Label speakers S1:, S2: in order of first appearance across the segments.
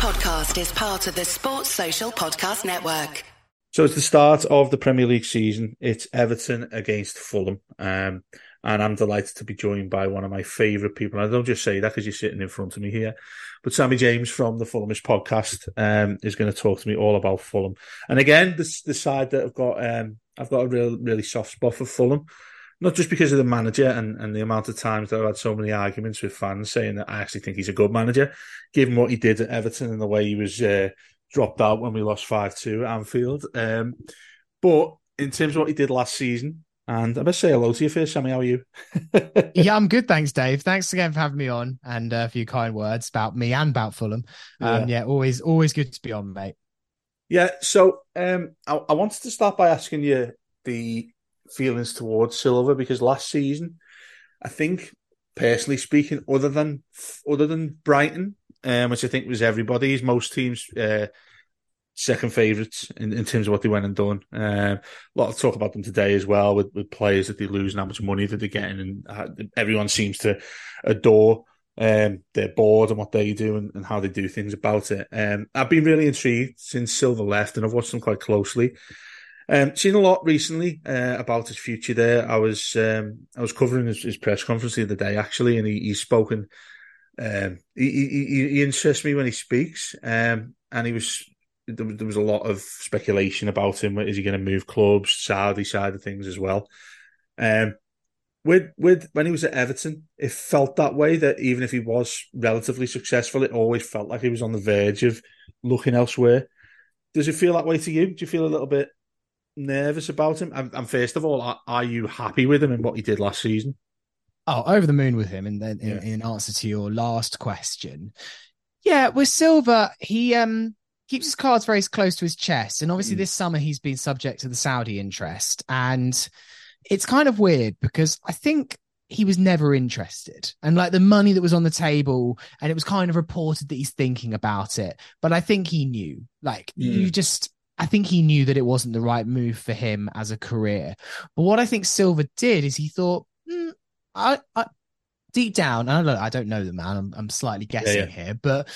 S1: podcast is part of the Sports Social Podcast Network.
S2: So it's the start of the Premier League season. It's Everton against Fulham. Um, and I'm delighted to be joined by one of my favourite people. I don't just say that because you're sitting in front of me here, but Sammy James from the Fulhamish podcast um, is going to talk to me all about Fulham. And again, this the side that I've got, um, I've got a real, really soft spot for Fulham not just because of the manager and, and the amount of times that I've had so many arguments with fans saying that I actually think he's a good manager, given what he did at Everton and the way he was uh, dropped out when we lost 5 2 at Anfield. Um, but in terms of what he did last season, and I best say hello to you first, Sammy. How are you?
S3: yeah, I'm good. Thanks, Dave. Thanks again for having me on and uh, for your kind words about me and about Fulham. Um, yeah. yeah, always, always good to be on, mate.
S2: Yeah. So um, I, I wanted to start by asking you the feelings towards Silva because last season, I think personally speaking, other than other than Brighton, um, which I think was everybody's most teams' uh, second favourites in, in terms of what they went and done. Um, a lot of talk about them today as well with, with players that they lose and how much money that they're getting, and everyone seems to adore um, their board and what they do and, and, how they do things about it. Um, I've been really intrigued since Silva left, and I've watched them quite closely. Um, seen a lot recently uh, about his future there. I was um, I was covering his, his, press conference the other day actually, and he, he's spoken. Um, he, he, he interests me when he speaks, um, and he was there, was there was a lot of speculation about him. Is he going to move clubs? Saudi side of things as well. Um, with with when he was at Everton, it felt that way. That even if he was relatively successful, it always felt like he was on the verge of looking elsewhere. Does it feel that way to you? Do you feel a little bit nervous about him? And, and first of all, are, are, you happy with him and what he did last season?
S3: Oh, over the moon with him. And then in, yeah. in answer to your last question, yeah, with Silva, he um keeps his cards very close to his chest, and obviously mm. this summer he's been subject to the Saudi interest, and it's kind of weird because I think he was never interested and like the money that was on the table and it was kind of reported that he's thinking about it but i think he knew like mm. you just I think he knew that it wasn't the right move for him as a career. But what I think Silva did is he thought, mm, I, I, deep down, I don't know, I don't know the man. I'm, I'm slightly guessing yeah, yeah. here, but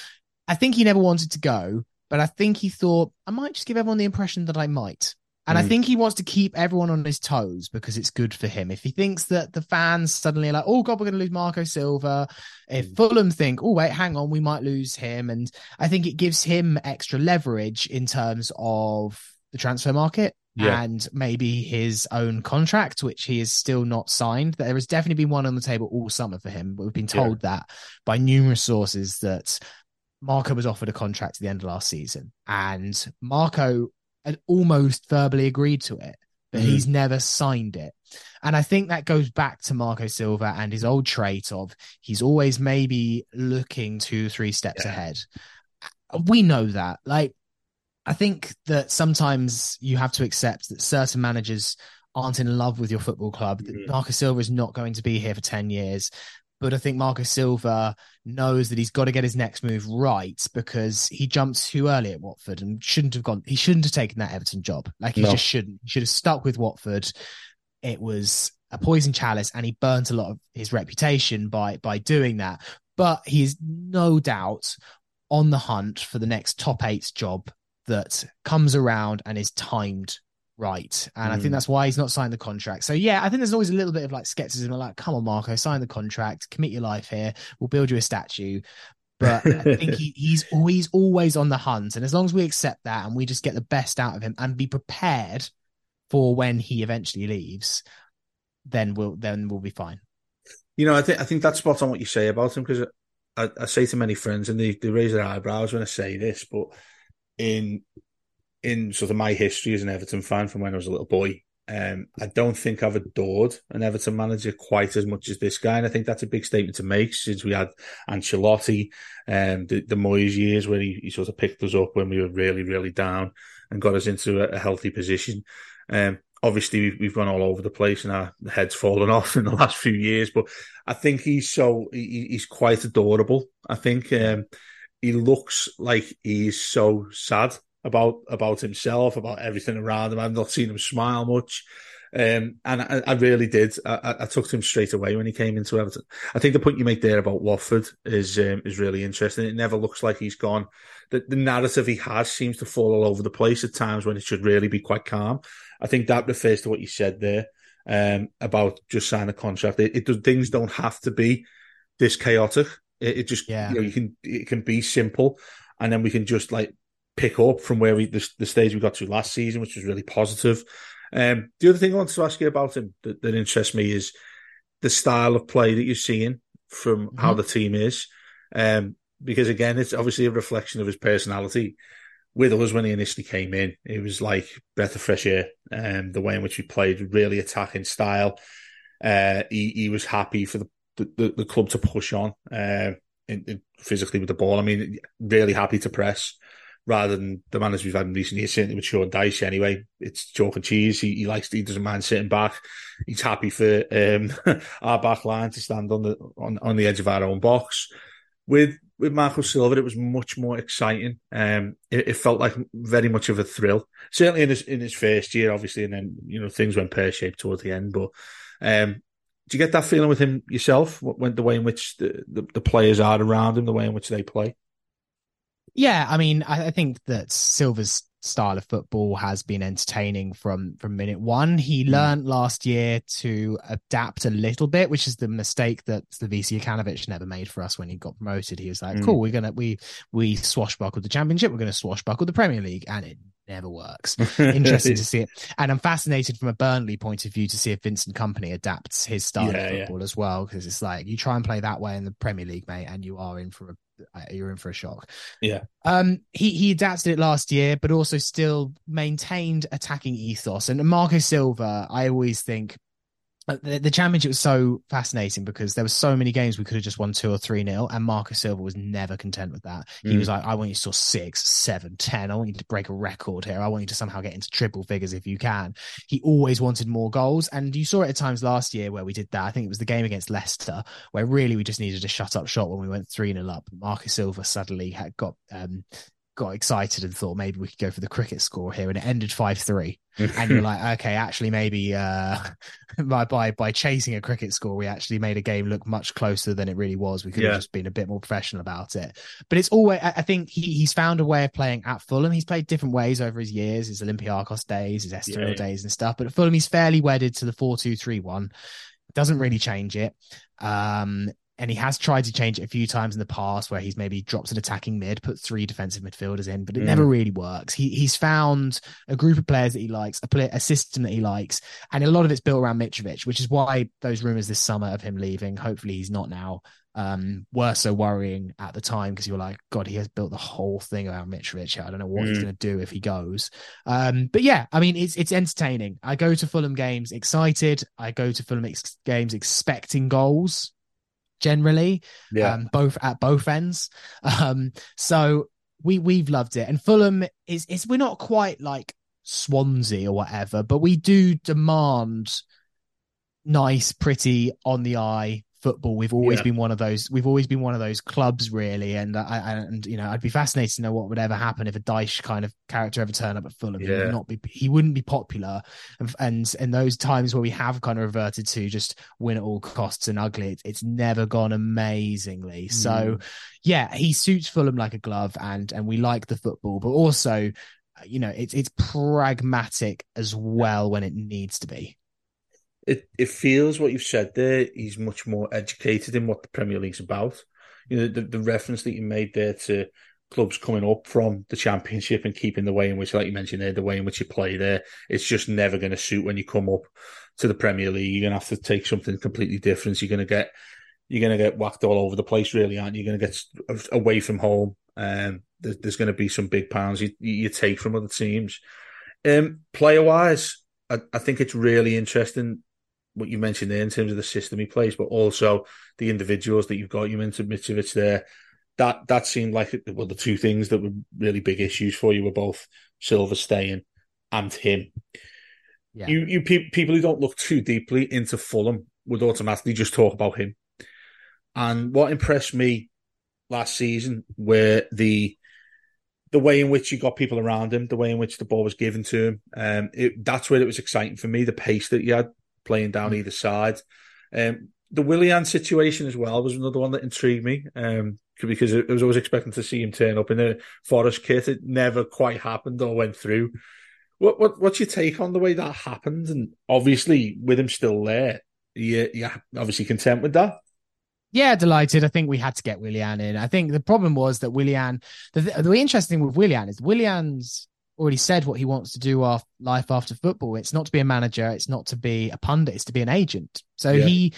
S3: I think he never wanted to go. But I think he thought I might just give everyone the impression that I might. And mm. I think he wants to keep everyone on his toes because it's good for him. If he thinks that the fans suddenly are like, oh God, we're going to lose Marco Silva. If mm. Fulham think, oh, wait, hang on, we might lose him. And I think it gives him extra leverage in terms of the transfer market yeah. and maybe his own contract, which he is still not signed. There has definitely been one on the table all summer for him, but we've been told yeah. that by numerous sources that Marco was offered a contract at the end of last season. And Marco had almost verbally agreed to it, but mm. he's never signed it. And I think that goes back to Marco Silva and his old trait of he's always maybe looking two, three steps yeah. ahead. We know that. Like, I think that sometimes you have to accept that certain managers aren't in love with your football club. Mm. Marco Silva is not going to be here for 10 years. But I think Marcus Silva knows that he's got to get his next move right because he jumped too early at Watford and shouldn't have gone. He shouldn't have taken that Everton job. Like he no. just shouldn't. He should have stuck with Watford. It was a poison chalice, and he burnt a lot of his reputation by by doing that. But he is no doubt on the hunt for the next top eight job that comes around and is timed right. And mm. I think hmm. that's why he's not signed the contract. So yeah, I think there's always a little bit of like skepticism, like, come on, Marco, sign the contract, commit your life here. We'll build you a statue. But I think he, he's always always on the hunt. And as long as we accept that and we just get the best out of him and be prepared for when he eventually leaves, then we'll then we'll be fine.
S2: You know, I think I think that's spot on what you say about him because I, I, say to many friends and they, they raise their eyebrows when I say this, but in in sort of my history as an Everton fan from when I was a little boy, um, I don't think I've adored an Everton manager quite as much as this guy, and I think that's a big statement to make since we had Ancelotti, um, the, the Moyes years where he, he, sort of picked us up when we were really, really down and got us into a, a healthy position. Um, obviously, we've, we've, gone all over the place and our heads fallen off in the last few years, but I think he's so he, he's quite adorable. I think um, he looks like he's so sad about about himself, about everything around him. I've not seen him smile much. Um, and I, I, really did. I, I, took to him straight away when he came into Everton. I think the point you make there about Watford is um, is really interesting. It never looks like he's gone. The, the narrative he has seems to fall all over the place at times when it should really be quite calm. I think that refers to what you said there um, about just sign a contract. It, it does, things don't have to be this chaotic. It, it just yeah. you know you can it can be simple, and then we can just like pick up from where we the, the stage we got to last season, which was really positive. Um, the other thing I wanted to ask you about him that, that interests me is the style of play that you're seeing from mm-hmm. how the team is. Um, because again, it's obviously a reflection of his personality. With us when he initially came in, it was like breath of fresh air. Um, the way in which he played, really attacking style. Uh, he, he was happy for the, the, the club to push on uh, in, in physically with the ball. I mean, really happy to press rather than the managers we've had in recent years, certainly with Sean Dyche anyway. It's chalk and cheese. He, he likes, he doesn't mind sitting back. He's happy for um, our back line to stand on the on, on the edge of our own box. With with Marco Silva, it was much more exciting. Um, it, it, felt like very much of a thrill. Certainly in his in his first year, obviously, and then you know things went pear shaped towards the end. But um, do you get that feeling with him yourself? When the way in which the, the, the players are around him, the way in which they play?
S3: Yeah, I mean, I, I think that Silva's style of football has been entertaining from from minute one. He mm. learned last year to adapt a little bit, which is the mistake that Slavisa Jokanovic never made for us when he got promoted. He was like, mm. "Cool, we're gonna we we swashbuckle the championship, we're gonna swashbuckle the Premier League," and it never works. Interesting to see it, and I'm fascinated from a Burnley point of view to see if Vincent Kompany adapts his style yeah, of football yeah. as well, because it's like you try and play that way in the Premier League, mate, and you are in for a you're in for a shock.
S2: Yeah.
S3: Um, he he adapted it last year, but also still maintained attacking ethos. And Marco Silva, I always think the, the, championship was so fascinating because there were so many games we could have just won two or three nil, and Marcus Silva was never content with that. Mm. He was like, "I want you to score six, seven, ten. I want you to break a record here. I want you to somehow get into triple figures if you can." He always wanted more goals, and you saw it at times last year where we did that. I think it was the game against Leicester where really we just needed a shut up shot when we went three 0 up. Marcus Silva suddenly had got um, got excited and thought maybe we could go for the cricket score here, and it ended five three. and you're like, okay, actually, maybe uh, by by by chasing a cricket score, we actually made a game look much closer than it really was. We could yeah. have just been a bit more professional about it. But it's always, I think he, he's found a way of playing at Fulham. He's played different ways over his years, his Olympiacos days, his Estoril yeah. days, and stuff. But at Fulham, he's fairly wedded to the four two three one. Doesn't really change it. Um, and he has tried to change it a few times in the past where he's maybe dropped an attacking mid, put three defensive midfielders in, but it mm. never really works. He he's found a group of players that he likes, a, play, a system that he likes, and a lot of it's built around Mitrovic, which is why those rumors this summer of him leaving. Hopefully, he's not now. Um, were so worrying at the time because you were like, God, he has built the whole thing around Mitrovic. I don't know what mm. he's going to do if he goes. Um, but yeah, I mean, it's it's entertaining. I go to Fulham games excited. I go to Fulham ex- games expecting goals generally, yeah. um, both at both ends. Um, so we we've loved it, and Fulham is is we're not quite like Swansea or whatever, but we do demand nice, pretty, on the eye football. We've always yeah. been one of those. We've always been one of those clubs, really. And I and you know, I'd be fascinated to know what would ever happen if a Dyche kind of character ever turned up at Fulham. Yeah. He would not be. He wouldn't be popular. And, and in those times where we have kind of reverted to just win at all costs and ugly, it's, it's never gone amazingly. Mm. So, yeah, he suits Fulham like a glove, and and we like the football, but also. You know, it's it's pragmatic as well when it needs to be
S2: it it feels what you've said there. He's much more educated in what the Premier League's about. You know, the, the reference that you made there to clubs coming up from the Championship and keeping the way in which, like you mentioned there, the way in which you play there, it's just never going to suit when you come up to the Premier League. You're going to have to take something completely different. You're going to get you're going to get whacked all over the place, really, aren't you? You're going to get away from home. Um, there's going to be some big pounds you, you take from other teams. Um, player wise, I, I think it's really interesting what you mentioned there in terms of the system he plays, but also the individuals that you've got. You mentioned Mitrovic there. That that seemed like well the two things that were really big issues for you were both Silva staying and him. Yeah. You you pe- people who don't look too deeply into Fulham would automatically just talk about him. And what impressed me last season were the the way in which you got people around him, the way in which the ball was given to him. Um, it, that's where it was exciting for me. The pace that you had playing down mm. either side. Um, the Willian situation as well was another one that intrigued me. Um, because I was always expecting to see him turn up in a Forest kit. It never quite happened or went through. What what what's your take on the way that happened? And obviously, with him still there, you you obviously content with that.
S3: Yeah, delighted. I think we had to get Willian in. I think the problem was that Willian. The, the interesting thing with Willian is Willian's already said what he wants to do off life after football. It's not to be a manager. It's not to be a pundit. It's to be an agent. So yeah. he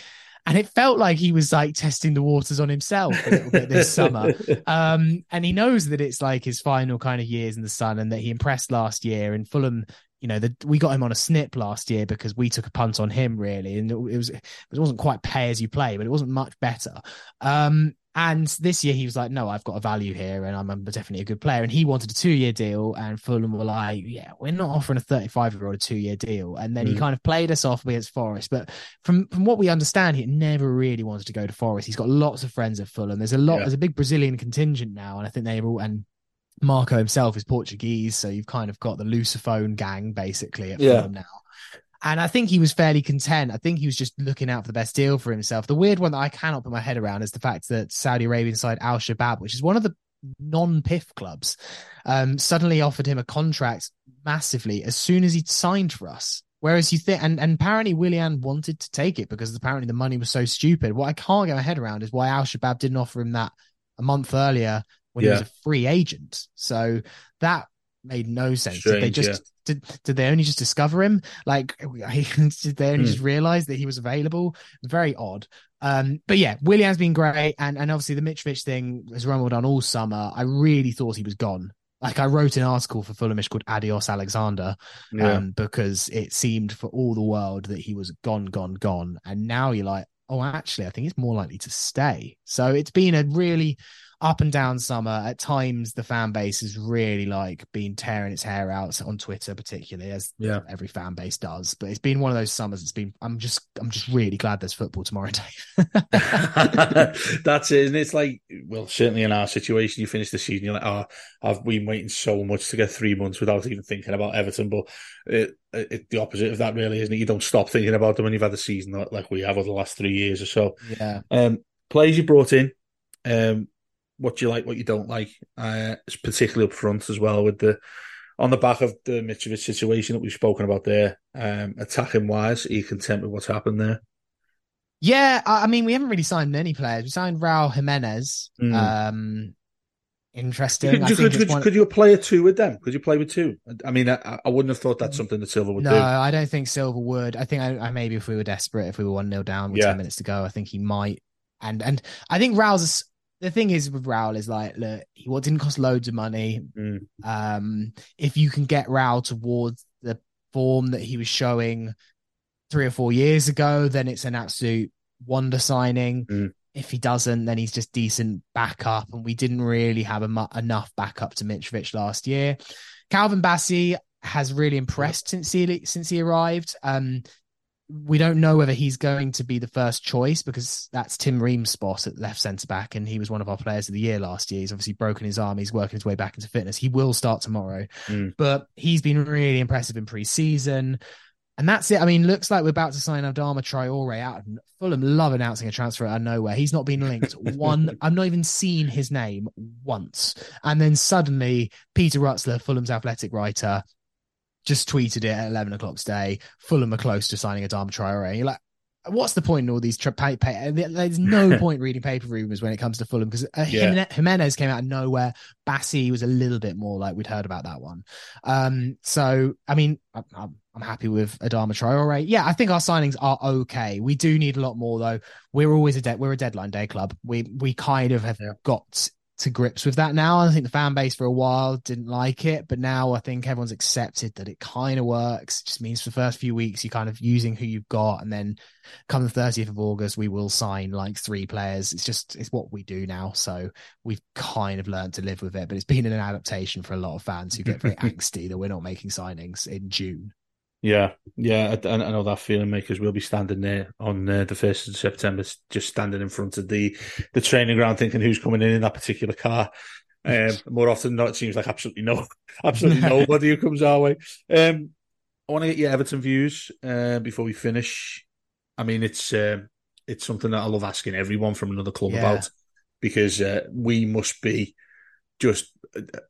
S3: and it felt like he was like testing the waters on himself a little bit this summer. Um, and he knows that it's like his final kind of years in the sun, and that he impressed last year. in Fulham, you know, that we got him on a snip last year because we took a punt on him, really, and it was it wasn't quite pay as you play, but it wasn't much better. Um, and this year he was like, no, I've got a value here and I'm definitely a good player. And he wanted a two year deal. And Fulham were like, yeah, we're not offering a 35 year old a two year deal. And then mm. he kind of played us off against Forest. But from, from what we understand, he never really wanted to go to Forest. He's got lots of friends at Fulham. There's a lot, yeah. there's a big Brazilian contingent now. And I think they're all, and Marco himself is Portuguese. So you've kind of got the Lusophone gang basically at yeah. Fulham now. And I think he was fairly content. I think he was just looking out for the best deal for himself. The weird one that I cannot put my head around is the fact that Saudi Arabian side Al Shabab, which is one of the non PIF clubs, um, suddenly offered him a contract massively as soon as he'd signed for us. Whereas you think, and, and apparently Willian wanted to take it because apparently the money was so stupid. What I can't get my head around is why Al Shabab didn't offer him that a month earlier when yeah. he was a free agent. So that made no sense. Strange, did they just yeah. did did they only just discover him? Like did they only mm. just realize that he was available? Very odd. Um, but yeah, Willian's been great, and and obviously the Mitrovic thing has rumbled on all summer. I really thought he was gone. Like I wrote an article for Fulhamish called Adios Alexander, yeah. um, because it seemed for all the world that he was gone, gone, gone, and now you're like, oh, actually, I think it's more likely to stay. So it's been a really up and down summer. At times, the fan base has really like been tearing its hair out on Twitter, particularly as yeah. every fan base does. But it's been one of those summers. It's been. I'm just. I'm just really glad there's football tomorrow, Dave.
S2: That's it, and it's like, well, certainly in our situation, you finish the season, you're like, oh, I've been waiting so much to get three months without even thinking about Everton, but. It, it, the opposite of that, really, isn't it? You don't stop thinking about them when you've had a season like we have over the last three years or so.
S3: Yeah.
S2: Um, players you brought in, um, what you like, what you don't like, uh, particularly up front as well with the on the back of the Mitrovic situation that we've spoken about there. Um, attacking wise, are you content with what's happened there?
S3: Yeah, I mean, we haven't really signed any players. We signed Raul Jimenez. Mm. Um, interesting.
S2: Could, could, could, could, you play a two with them? Could you play with two? I mean, I, I wouldn't have thought that's something that Silva would
S3: no,
S2: do.
S3: No, I don't think Silva would. I think I, I, maybe if we were desperate, if we were one 0 down with yeah. ten minutes to go, I think he might. And and I think Raul's the thing is with Raul is like, look, he what didn't cost loads of money. Mm. Um, if you can get Raul towards the form that he was showing three or four years ago, then it's an absolute wonder signing. Mm. If he doesn't, then he's just decent backup, and we didn't really have mu- enough backup to Mitrovic last year. Calvin Bassi has really impressed since he since he arrived. Um, we don't know whether he's going to be the first choice because that's Tim Ream's spot at left centre back, and he was one of our players of the year last year. He's obviously broken his arm. He's working his way back into fitness. He will start tomorrow, mm. but he's been really impressive in pre-season. And that's it. I mean, looks like we're about to sign Adama Traore out Fulham. Love announcing a transfer out of nowhere. He's not been linked one. I've not even seen his name once. And then suddenly, Peter Rutzler, Fulham's athletic writer, just tweeted it at 11 o'clock today. Fulham are close to signing Adama Traore. You're like, what's the point in all these? Tra- pay, pay? There's no point reading paper rumors when it comes to Fulham because uh, yeah. Jimenez came out of nowhere. Bassey was a little bit more like we'd heard about that one. Um, so I mean, I'm, I'm happy with Adama Traore. Yeah, I think our signings are okay. We do need a lot more though. We're always a de- we're a deadline day club. We we kind of have yeah. got to grips with that now. I think the fan base for a while didn't like it, but now I think everyone's accepted that it kind of works. It just means for the first few weeks you're kind of using who you've got, and then come the 30th of August we will sign like three players. It's just it's what we do now, so we've kind of learned to live with it. But it's been an adaptation for a lot of fans who get very angsty that we're not making signings in June.
S2: Yeah, yeah, I, I know that feeling, makers will be standing there on uh, the first of September, just standing in front of the the training ground, thinking who's coming in in that particular car. Um, more often than not, it seems like absolutely no, absolutely nobody who comes our way. Um, I want to get your Everton views uh, before we finish. I mean, it's uh, it's something that I love asking everyone from another club yeah. about because uh, we must be just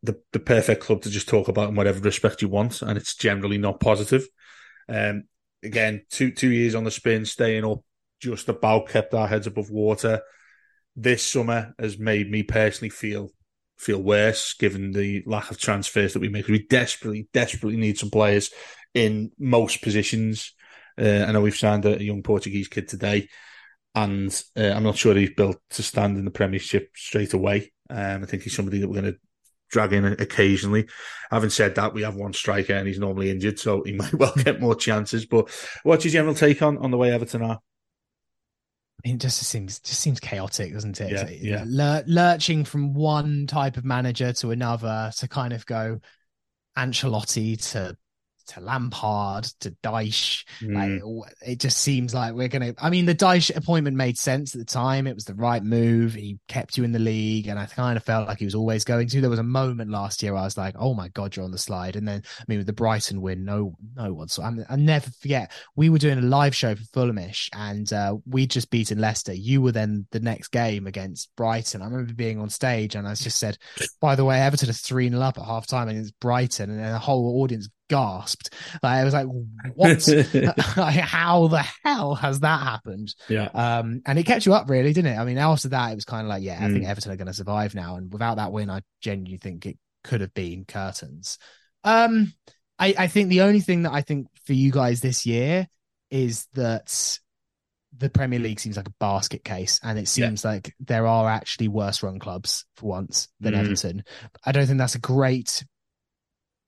S2: the the perfect club to just talk about in whatever respect you want, and it's generally not positive. Um, again, two two years on the spin, staying up, just about kept our heads above water. This summer has made me personally feel feel worse, given the lack of transfers that we make. We desperately, desperately need some players in most positions. Uh, I know we've signed a, young Portuguese kid today, and uh, I'm not sure he's built to stand in the Premiership straight away. Um, I think he's somebody that we're going to drag in occasionally. Having said that, we have one striker and he's normally injured, so he might well get more chances. But what's your general take on, on the way Everton are?
S3: it just seems just seems chaotic, doesn't it?
S2: Yeah, yeah.
S3: Lur- lurching from one type of manager to another to kind of go Ancelotti to to Lampard to Dyche. Mm. Like it just seems like we're gonna. I mean, the Dyche appointment made sense at the time. It was the right move. He kept you in the league, and I kind of felt like he was always going to. There was a moment last year I was like, "Oh my god, you're on the slide." And then, I mean, with the Brighton win, no, no one. So I'm, I never forget. We were doing a live show for Fulhamish, and uh, we just beaten Leicester. You were then the next game against Brighton. I remember being on stage, and I just said, "By the way, Everton are three 0 up at half time, and it's Brighton," and then the whole audience gasped. Like, I was like, what? How the hell has that happened?
S2: Yeah.
S3: Um, and it kept you up really, didn't it? I mean, after that, it was kind of like, yeah, I think mm. Everton are going to survive now. And without that win, I genuinely think it could have been curtains. Um, I, I think the only thing that I think for you guys this year is that the Premier League seems like a basket case, and it seems yeah. like there are actually worse run clubs for once than mm. Everton. I don't think that's a great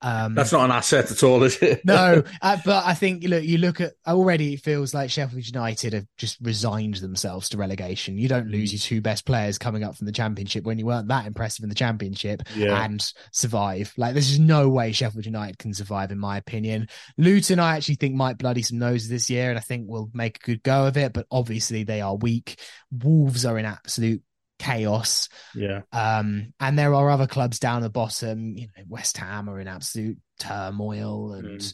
S2: um, That's not an asset at all, is it?
S3: no, uh, but I think look, you look at already. It feels like Sheffield United have just resigned themselves to relegation. You don't lose your two best players coming up from the Championship when you weren't that impressive in the Championship yeah. and survive. Like there's just no way Sheffield United can survive, in my opinion. Luton, I actually think might bloody some noses this year, and I think will make a good go of it. But obviously they are weak. Wolves are in absolute chaos.
S2: Yeah.
S3: Um, and there are other clubs down the bottom. You know, West Ham are in absolute turmoil, and mm.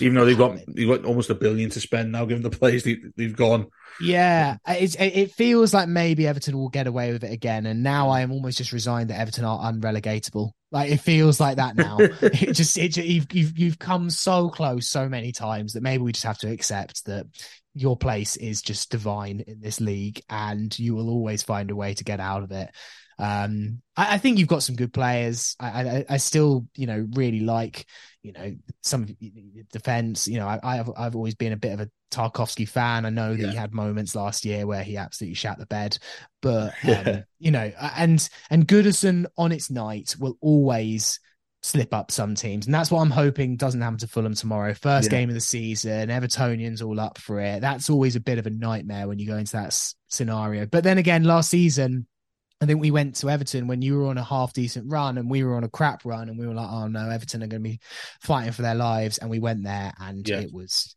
S2: Even though they've got they've got almost a billion to spend now, given the players they, have gone.
S3: Yeah, it, it feels like maybe Everton will get away with it again, and now I am almost just resigned that Everton are unrelegatable. Like it feels like that now. it just it you've, you've you've come so close so many times that maybe we just have to accept that your place is just divine in this league, and you will always find a way to get out of it. Um, I, I, think you've got some good players. I, I, I, still, you know, really like, you know, some defense. You know, I, have I've always been a bit of a Tarkowski fan. I know that yeah. he had moments last year where he absolutely shat the bed, but um, yeah. you know, and and Goodison on its night will always slip up some teams. And that's what I'm hoping doesn't happen to Fulham tomorrow. First yeah. game of the season, Evertonians all up for it. That's always a bit of a nightmare when you go into that s- scenario. But then again, last season, I think we went to Everton when you were on a half decent run and we were on a crap run, and we were like, "Oh no, Everton are going to be fighting for their lives," and we went there, and yeah. it was,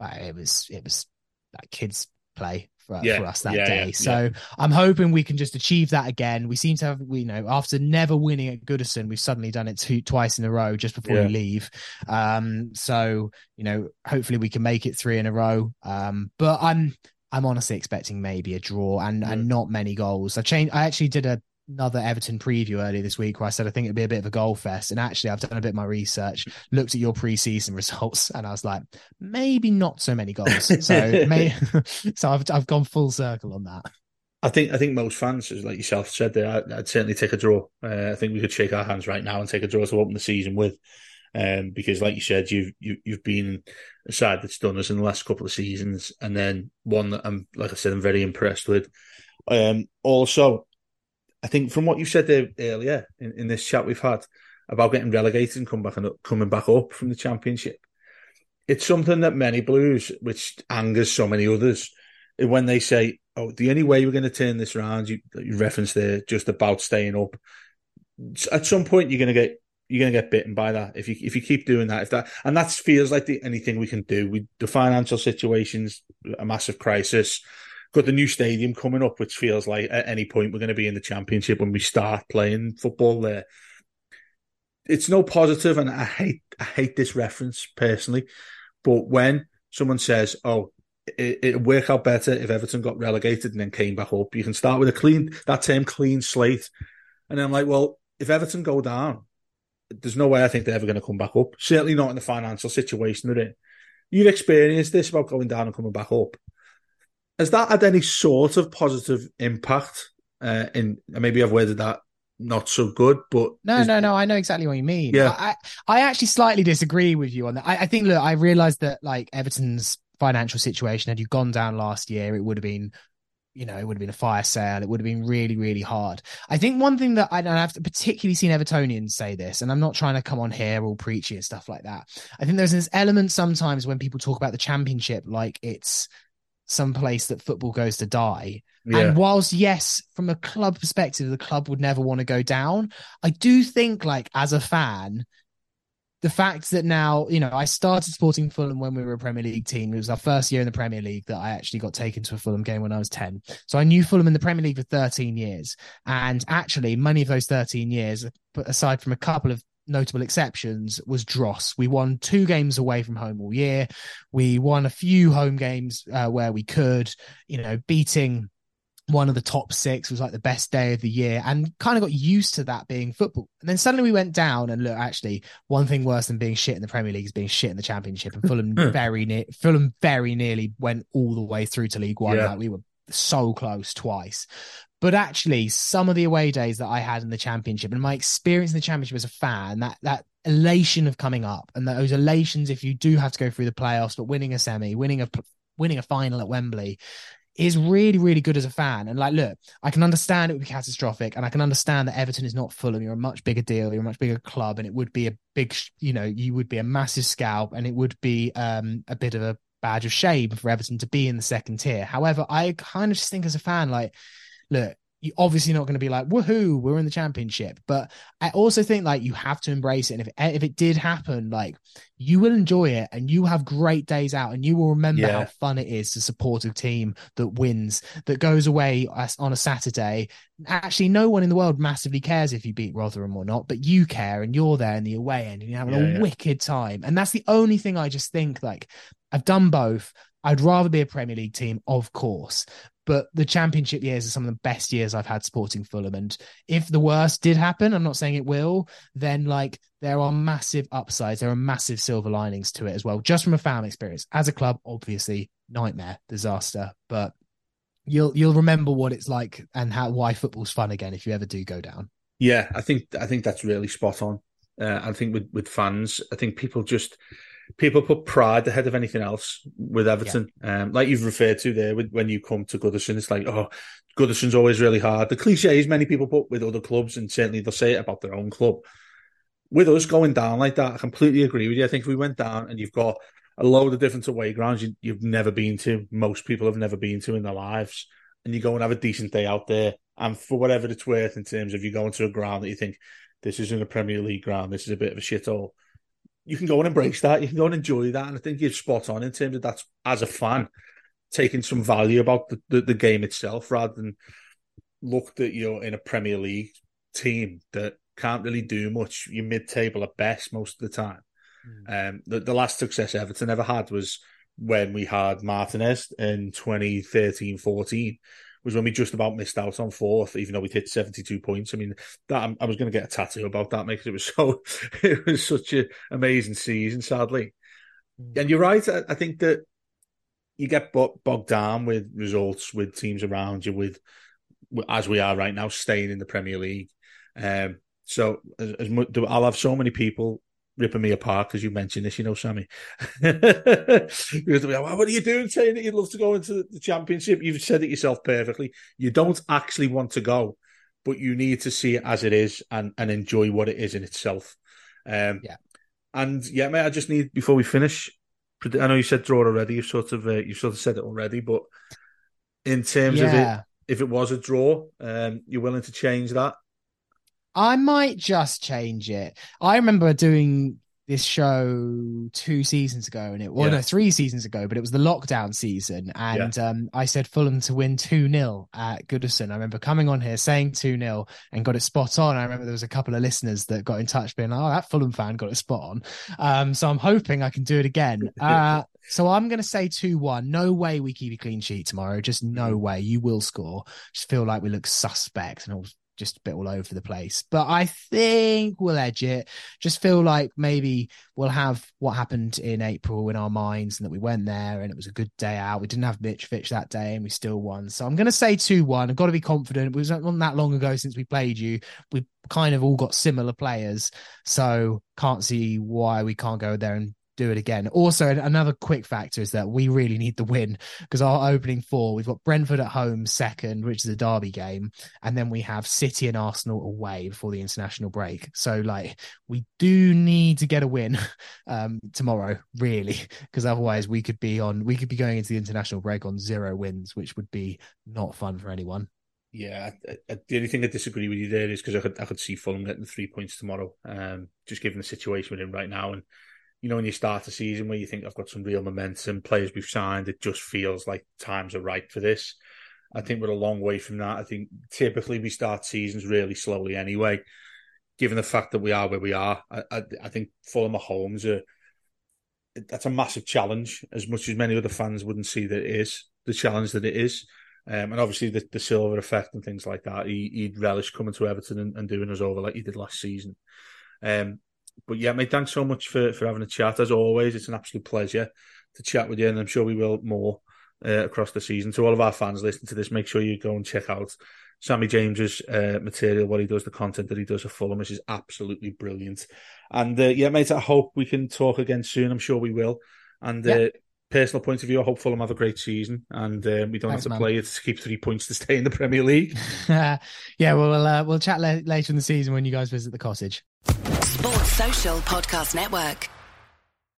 S3: it was, it was like kids play for, yeah, for us that yeah, day. So I'm hoping we can just achieve that again. We seem to have, you know, after never winning at Goodison, we've suddenly done it two twice in a row just before we leave. Um, so you know, hopefully we can make it three in a row. Um, but I'm I'm honestly expecting maybe a draw and mm. and not many goals. I changed. I actually did a another Everton preview earlier this week where I said I think it'd be a bit of a goal fest. And actually, I've done a bit of my research, looked at your preseason results, and I was like, maybe not so many goals. So, may, so I've I've gone full circle on that.
S2: I think I think most fans, like yourself said, there, I'd, I'd certainly take a draw. Uh, I think we could shake our hands right now and take a draw to open the season with. Um, because, like you said, you've you, have you have been a side that's done us in the last couple of seasons, and then one that I'm, like I said, I'm very impressed with. Um, also, I think from what you said there earlier in, in this chat we've had about getting relegated and come back and coming back up from the championship, it's something that many Blues, which angers so many others, when they say, "Oh, the only way we're going to turn this around," you, you reference there just about staying up. At some point, you're going to get you're going to get bitten by that if you if you keep doing that. If that and that feels like the anything we can do. We the financial situation's a massive crisis got the new stadium coming up, which feels like at any point we're going to be in the championship when we start playing football there. It's no positive, and I hate I hate this reference personally, but when someone says, "Oh, it, it'd work out better if Everton got relegated and then came back up," you can start with a clean that term clean slate, and I'm like, well, if Everton go down, there's no way I think they're ever going to come back up. Certainly not in the financial situation they're in. You've experienced this about going down and coming back up. Has that had any sort of positive impact? Uh, in maybe I've worded that not so good, but
S3: no, no, no. I know exactly what you mean.
S2: Yeah,
S3: I, I actually slightly disagree with you on that. I, I think look, I realised that like Everton's financial situation had you gone down last year, it would have been you know, it would have been a fire sale. It would have been really, really hard. I think one thing that I, and I've particularly seen Evertonians say this, and I'm not trying to come on here all preachy and stuff like that. I think there's this element sometimes when people talk about the championship like it's some place that football goes to die. Yeah. And whilst, yes, from a club perspective, the club would never want to go down, I do think, like, as a fan, the fact that now, you know, I started supporting Fulham when we were a Premier League team. It was our first year in the Premier League that I actually got taken to a Fulham game when I was 10. So I knew Fulham in the Premier League for 13 years. And actually, many of those 13 years, aside from a couple of notable exceptions, was Dross. We won two games away from home all year. We won a few home games uh, where we could, you know, beating one of the top six was like the best day of the year and kind of got used to that being football. And then suddenly we went down and look, actually, one thing worse than being shit in the Premier League is being shit in the Championship. And Fulham hmm. very near, Fulham very nearly went all the way through to League One. Yeah. Like we were so close twice. But actually, some of the away days that I had in the Championship and my experience in the Championship as a fan, that that elation of coming up and those elations if you do have to go through the playoffs, but winning a semi, winning a winning a final at Wembley is really, really good as a fan. And like, look, I can understand it would be catastrophic, and I can understand that Everton is not Fulham. You're a much bigger deal. You're a much bigger club, and it would be a big, you know, you would be a massive scalp, and it would be um, a bit of a badge of shame for Everton to be in the second tier. However, I kind of just think as a fan, like, look, you're obviously not going to be like woohoo we're in the championship. But i also think like you have to embrace it and if, eh, if it did happen like you will enjoy it and you have great days out and you will remember yeah. how fun it is to support a team that wins that goes away on a saturday. Actually no one in the world massively cares if you beat rotherham or not but you care and you're there in the away end and you're having yeah, a yeah. wicked time. And that's the only thing i just think like i've done both. I'd rather be a Premier League team, of course, but the championship years are some of the best years I've had supporting Fulham. And if the worst did happen, I'm not saying it will, then like there are massive upsides, there are massive silver linings to it as well, just from a fan experience. As a club, obviously, nightmare, disaster, but you'll you'll remember what it's like and how why football's fun again if you ever do go down.
S2: Yeah, I think I think that's really spot on. Uh, I think with with fans, I think people just people put pride ahead of anything else with Everton. Yeah. Um, like you've referred to there, when you come to Goodison, it's like, oh, Goodison's always really hard. The cliches many people put with other clubs, and certainly they'll say it about their own club. With us going down like that, I completely agree with you. I think if we went down and you've got a load of different away grounds you, you've never been to, most people have never been to in their lives, and you go and have a decent day out there, and for whatever it's worth in terms of you going to a ground that you think this isn't a Premier League ground, this is a bit of a shithole you can go and embrace that. You can go and enjoy that. And I think you're spot on in terms of that's as a fan taking some value about the, the, the game itself rather than look that you're in a Premier League team that can't really do much. You're mid table at best most of the time. Mm. Um, the, the last success Everton ever had was when we had Martinez in 2013 14 was when we just about missed out on fourth, even though we'd hit 72 points. I mean, that I was going to get a tattoo about that because it was so, it was such an amazing season, sadly. Mm. And you're right. I, I think that you get bogged down with results, with teams around you, with, as we are right now, staying in the Premier League. Um, so as, as much, I'll have so many people ripping me apart because you mentioned this, you know, Sammy. what are you doing saying that you'd love to go into the championship? You've said it yourself perfectly. You don't actually want to go, but you need to see it as it is and, and enjoy what it is in itself. Um,
S3: yeah.
S2: And yeah, mate, I just need before we finish. I know you said draw already. You've sort of uh, you sort of said it already, but in terms yeah. of it, if it was a draw, um, you're willing to change that?
S3: I might just change it. I remember doing this show two seasons ago, and it well, yeah. no, three seasons ago, but it was the lockdown season, and yeah. um, I said Fulham to win two 0 at Goodison. I remember coming on here saying two 0 and got it spot on. I remember there was a couple of listeners that got in touch, being like, "Oh, that Fulham fan got it spot on." Um, so I'm hoping I can do it again. Uh, so I'm going to say 2 1. No way we keep a clean sheet tomorrow. Just no mm. way. You will score. Just feel like we look suspect. And was just a bit all over the place. But I think we'll edge it. Just feel like maybe we'll have what happened in April in our minds and that we went there and it was a good day out. We didn't have Mitrovic that day and we still won. So I'm going to say 2 1. I've got to be confident. It was not that long ago since we played you. We kind of all got similar players. So can't see why we can't go there and do it again. Also, another quick factor is that we really need the win because our opening four, we've got Brentford at home second, which is a derby game, and then we have City and Arsenal away before the international break. So, like, we do need to get a win um, tomorrow, really, because otherwise we could be on, we could be going into the international break on zero wins, which would be not fun for anyone.
S2: Yeah, the only thing I disagree with you there is because I could I could see Fulham getting three points tomorrow, um, just given the situation we're in right now, and you know, when you start a season where you think I've got some real momentum, players we've signed, it just feels like times are right for this. I think we're a long way from that. I think typically we start seasons really slowly anyway. Given the fact that we are where we are, I, I, I think Fulham at home's a that's a massive challenge. As much as many other fans wouldn't see that it is the challenge that it is, um, and obviously the, the Silva effect and things like that. He, would relish coming to Everton and, and, doing us over like he did last season. Um, but yeah, mate, thanks so much for, for having a chat. As always, it's an absolute pleasure to chat with you, and I'm sure we will more uh, across the season. To all of our fans listening to this, make sure you go and check out Sammy James's uh, material, what he does, the content that he does for Fulham, which is absolutely brilliant. And uh, yeah, mate, I hope we can talk again soon. I'm sure we will. And yeah. Uh, personal point of view, I hope Fulham have a great season, and um, we don't Thanks, have to man. play it to keep three points to stay in the Premier League.
S3: yeah, well, we'll, uh, we'll chat later in the season when you guys visit the cottage.
S1: Sports Social Podcast Network.